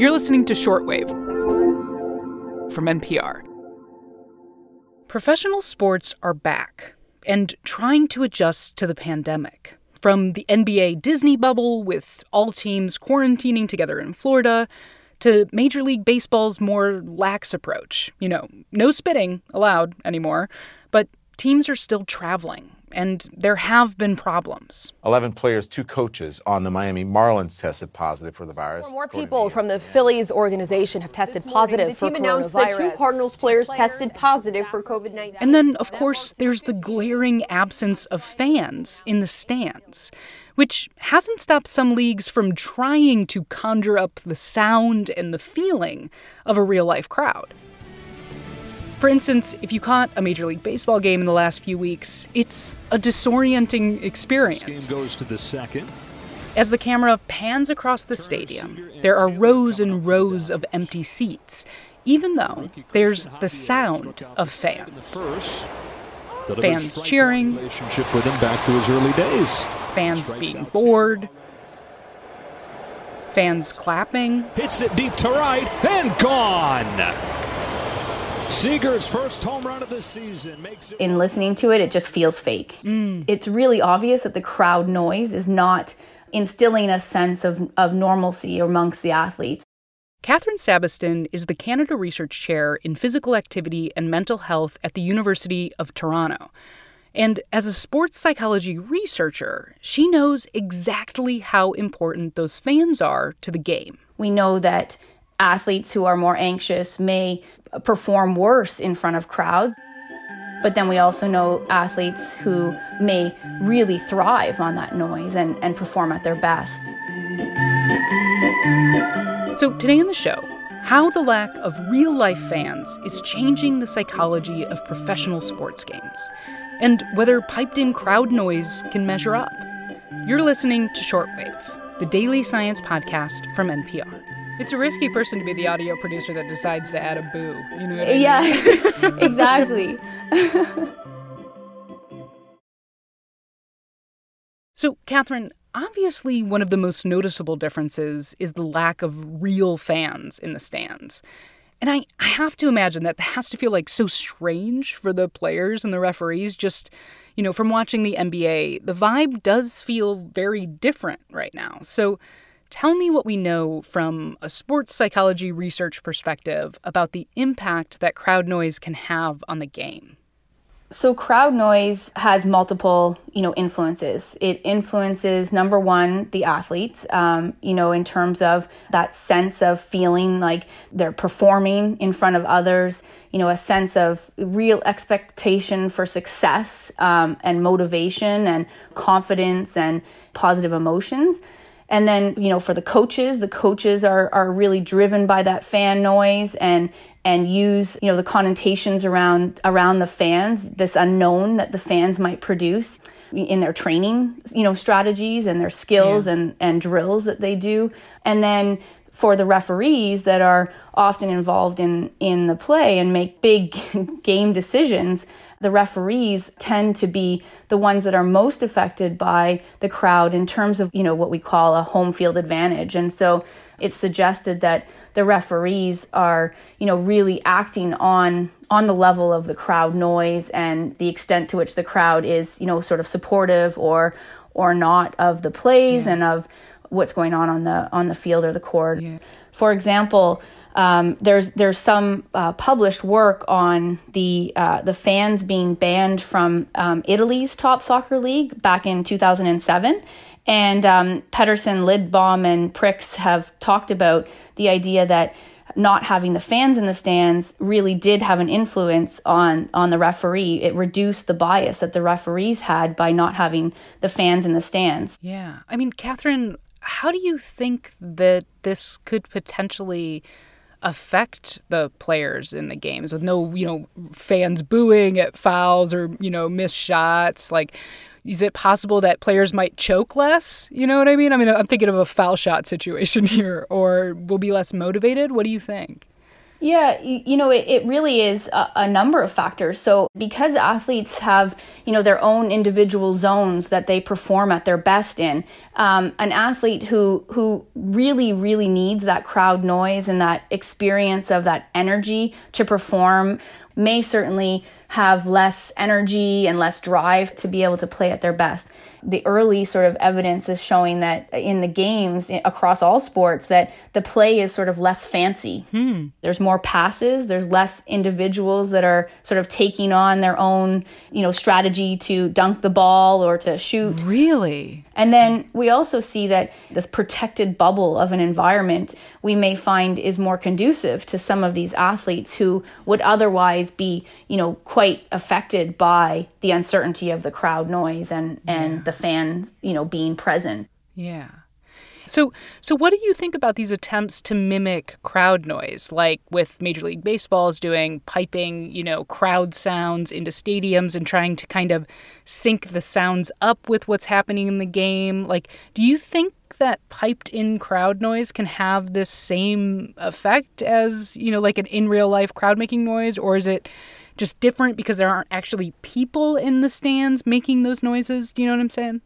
You're listening to Shortwave from NPR. Professional sports are back and trying to adjust to the pandemic. From the NBA Disney bubble, with all teams quarantining together in Florida, to Major League Baseball's more lax approach. You know, no spitting allowed anymore, but teams are still traveling and there have been problems. 11 players, two coaches on the Miami Marlins tested positive for the virus. More people from the Phillies organization have tested positive for coronavirus. The team announced that two Cardinals players tested positive for COVID-19. And then, of course, there's the glaring absence of fans in the stands, which hasn't stopped some leagues from trying to conjure up the sound and the feeling of a real-life crowd. For instance, if you caught a Major League Baseball game in the last few weeks, it's a disorienting experience. This game goes to the second. As the camera pans across the stadium, there are rows and rows of empty seats, even though there's the sound of fans. Fans cheering, relationship with him back to his early days. Fans being bored, fans clapping. Hits it deep to right and gone. Seager's first home run of the season makes it. In listening to it, it just feels fake. Mm. It's really obvious that the crowd noise is not instilling a sense of, of normalcy amongst the athletes. Catherine Sabiston is the Canada Research Chair in Physical Activity and Mental Health at the University of Toronto. And as a sports psychology researcher, she knows exactly how important those fans are to the game. We know that athletes who are more anxious may perform worse in front of crowds. But then we also know athletes who may really thrive on that noise and, and perform at their best. So, today on the show, how the lack of real life fans is changing the psychology of professional sports games, and whether piped in crowd noise can measure up. You're listening to Shortwave, the daily science podcast from NPR. It's a risky person to be the audio producer that decides to add a boo. You know what I mean? Yeah, exactly. so, Catherine, obviously one of the most noticeable differences is the lack of real fans in the stands. And I, I have to imagine that has to feel like so strange for the players and the referees. Just, you know, from watching the NBA, the vibe does feel very different right now. So, Tell me what we know from a sports psychology research perspective about the impact that crowd noise can have on the game. So crowd noise has multiple, you know, influences. It influences number one the athletes, um, you know, in terms of that sense of feeling like they're performing in front of others. You know, a sense of real expectation for success um, and motivation and confidence and positive emotions. And then, you know, for the coaches, the coaches are, are really driven by that fan noise and and use, you know, the connotations around around the fans, this unknown that the fans might produce in their training, you know, strategies and their skills yeah. and, and drills that they do. And then for the referees that are often involved in in the play and make big game decisions, the referees tend to be the ones that are most affected by the crowd in terms of, you know, what we call a home field advantage. And so it's suggested that the referees are, you know, really acting on on the level of the crowd noise and the extent to which the crowd is, you know, sort of supportive or or not of the plays yeah. and of what's going on on the on the field or the court. Yeah. For example, um, there's there's some uh, published work on the uh, the fans being banned from um, Italy's top soccer league back in 2007, and um, Pettersson, Lidbom, and Priks have talked about the idea that not having the fans in the stands really did have an influence on on the referee. It reduced the bias that the referees had by not having the fans in the stands. Yeah, I mean, Catherine, how do you think that this could potentially affect the players in the games with no, you know, fans booing at fouls or, you know, missed shots? Like, is it possible that players might choke less? You know what I mean? I mean, I'm thinking of a foul shot situation here, or will be less motivated. What do you think? Yeah, you know, it, it really is a, a, number of factors. So, because athletes have, you know, their own individual zones that they perform at their best in, um, an athlete who who really, really needs that crowd noise and that experience of that energy to perform may certainly have less energy and less drive to be able to play at their best the early sort of evidence is showing that in the games across all sports that the play is sort of less fancy. Hmm. There's more passes, there's less individuals that are sort of taking on their own, you know, strategy to dunk the ball or to shoot. Really? And then we also see that this protected bubble of an environment we may find is more conducive to some of these athletes who would otherwise be, you know, quite affected by the uncertainty of the crowd noise and and yeah. the fan, you know, being present. Yeah. So, so what do you think about these attempts to mimic crowd noise, like with Major League Baseball's doing piping, you know, crowd sounds into stadiums and trying to kind of sync the sounds up with what's happening in the game? Like, do you think that piped in crowd noise can have this same effect as, you know, like an in real life crowd making noise, or is it just different because there aren't actually people in the stands making those noises? Do you know what I'm saying?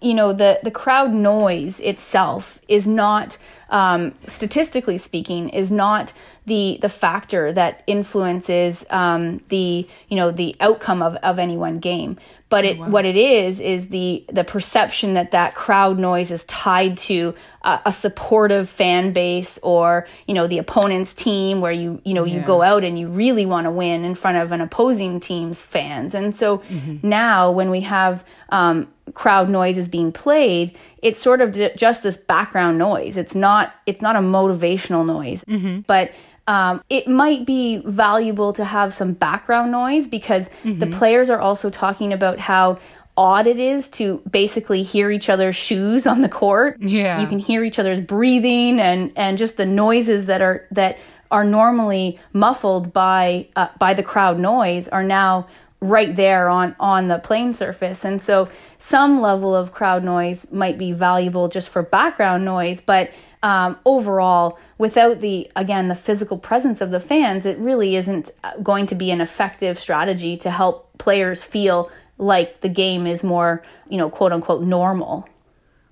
You know the the crowd noise itself is not um, statistically speaking is not the the factor that influences um, the you know the outcome of, of any one game but it, oh, wow. what it is is the the perception that that crowd noise is tied to a, a, supportive fan base or you know the opponent's team where you you know yeah. you go out and you really want to win in front of an opposing team's fans and so mm-hmm. now when we have um, crowd noise is being played it's sort of just this background noise it's not it's not a motivational noise mm-hmm. but um, it might be valuable to have some background noise because mm-hmm. the players are also talking about how odd it is to basically hear each other's shoes on the court. Yeah. You can hear each other's breathing and and just the noises that are that are normally muffled by uh, by the crowd noise are now right there on on the plane surface. And so some level of crowd noise might be valuable just for background noise, but um, overall, without the again the physical presence of the fans, it really isn't uh, going to be an effective strategy to help players feel like the game is more, you know, quote unquote normal.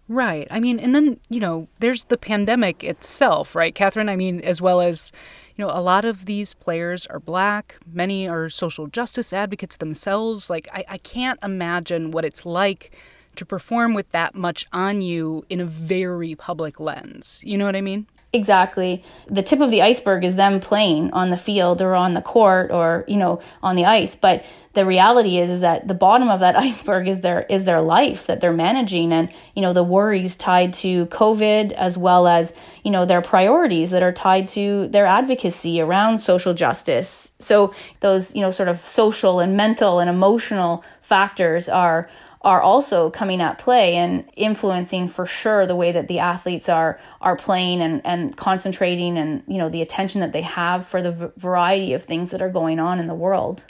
Right. I mean, and then, you know, there's the pandemic itself, right, Catherine? I mean, as well as, you know, a lot of these players are black, many are social justice advocates themselves. Like, I, I can't imagine what it's like to perform with that much on you in a very public lens. You know what I mean? Exactly. The tip of the iceberg is them playing on the field or on the court or, you know, on the ice, but the reality is is that the bottom of that iceberg is their is their life that they're managing and, you know, the worries tied to COVID as well as, you know, their priorities that are tied to their advocacy around social justice. So those, you know, sort of social and mental and emotional factors are are also coming at play and influencing for sure the way that the athletes are are playing and, and concentrating and you know the attention that they have for the v- variety of things that are going on in the world.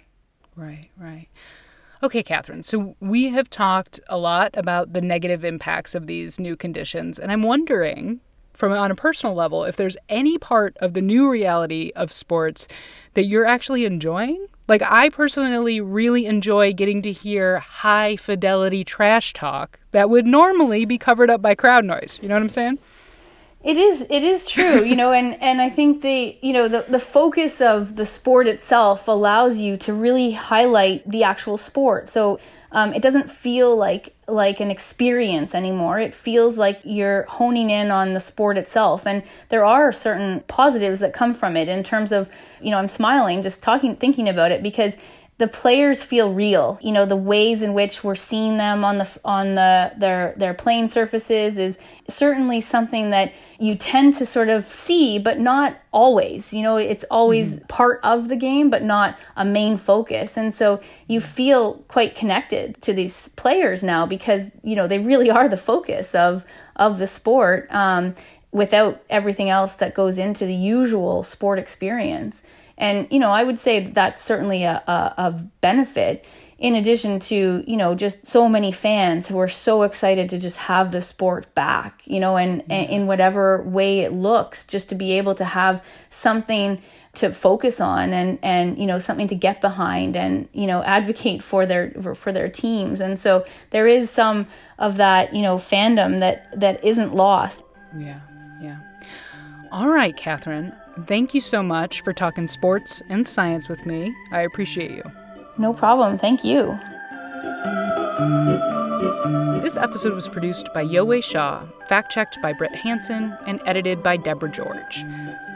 Right, right. Okay, Catherine. So we have talked a lot about the negative impacts of these new conditions, and I'm wondering, from on a personal level, if there's any part of the new reality of sports that you're actually enjoying like, I personally really enjoy getting to hear high fidelity trash talk that would normally be covered up by crowd noise. You know what I'm saying? It is it is true, you know, and and I think the you know the the focus of the sport itself allows you to really highlight the actual sport. So um, it doesn't feel like like an experience anymore. It feels like you're honing in on the sport itself, and there are certain positives that come from it in terms of you know I'm smiling just talking thinking about it because the players feel real. You know, the ways in which we're seeing them on the on the their their playing surfaces is certainly something that you tend to sort of see, but not always. You know, it's always mm. part of the game, but not a main focus. And so you feel quite connected to these players now because you know they really are the focus of of the sport. Um, without everything else that goes into the usual sport experience. And, you know, I would say that that's certainly a, a, a benefit in addition to you know just so many fans who are so excited to just have the sport back you know and, and, in whatever way it looks just to be able to have something to focus on and and you know something to get behind and you know advocate for their for, for their teams. And so there is some of that you know fandom that that isn't lost. Yeah yeah. All right catherine thank you so much for talking sports and science with me i appreciate you no problem thank you this episode was produced by Yowei Shaw, fact checked by Brit Hanson, and edited by Deborah George.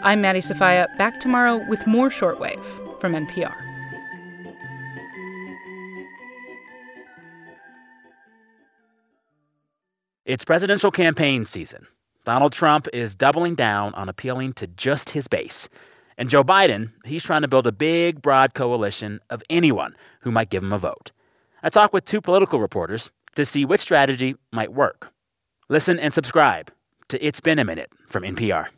I'm Maddie Sofia, back tomorrow with more Shortwave from NPR. It's presidential campaign season. Donald Trump is doubling down on appealing to just his base. And Joe Biden, he's trying to build a big, broad coalition of anyone who might give him a vote. I talked with two political reporters to see which strategy might work. Listen and subscribe to It's Been a Minute from NPR.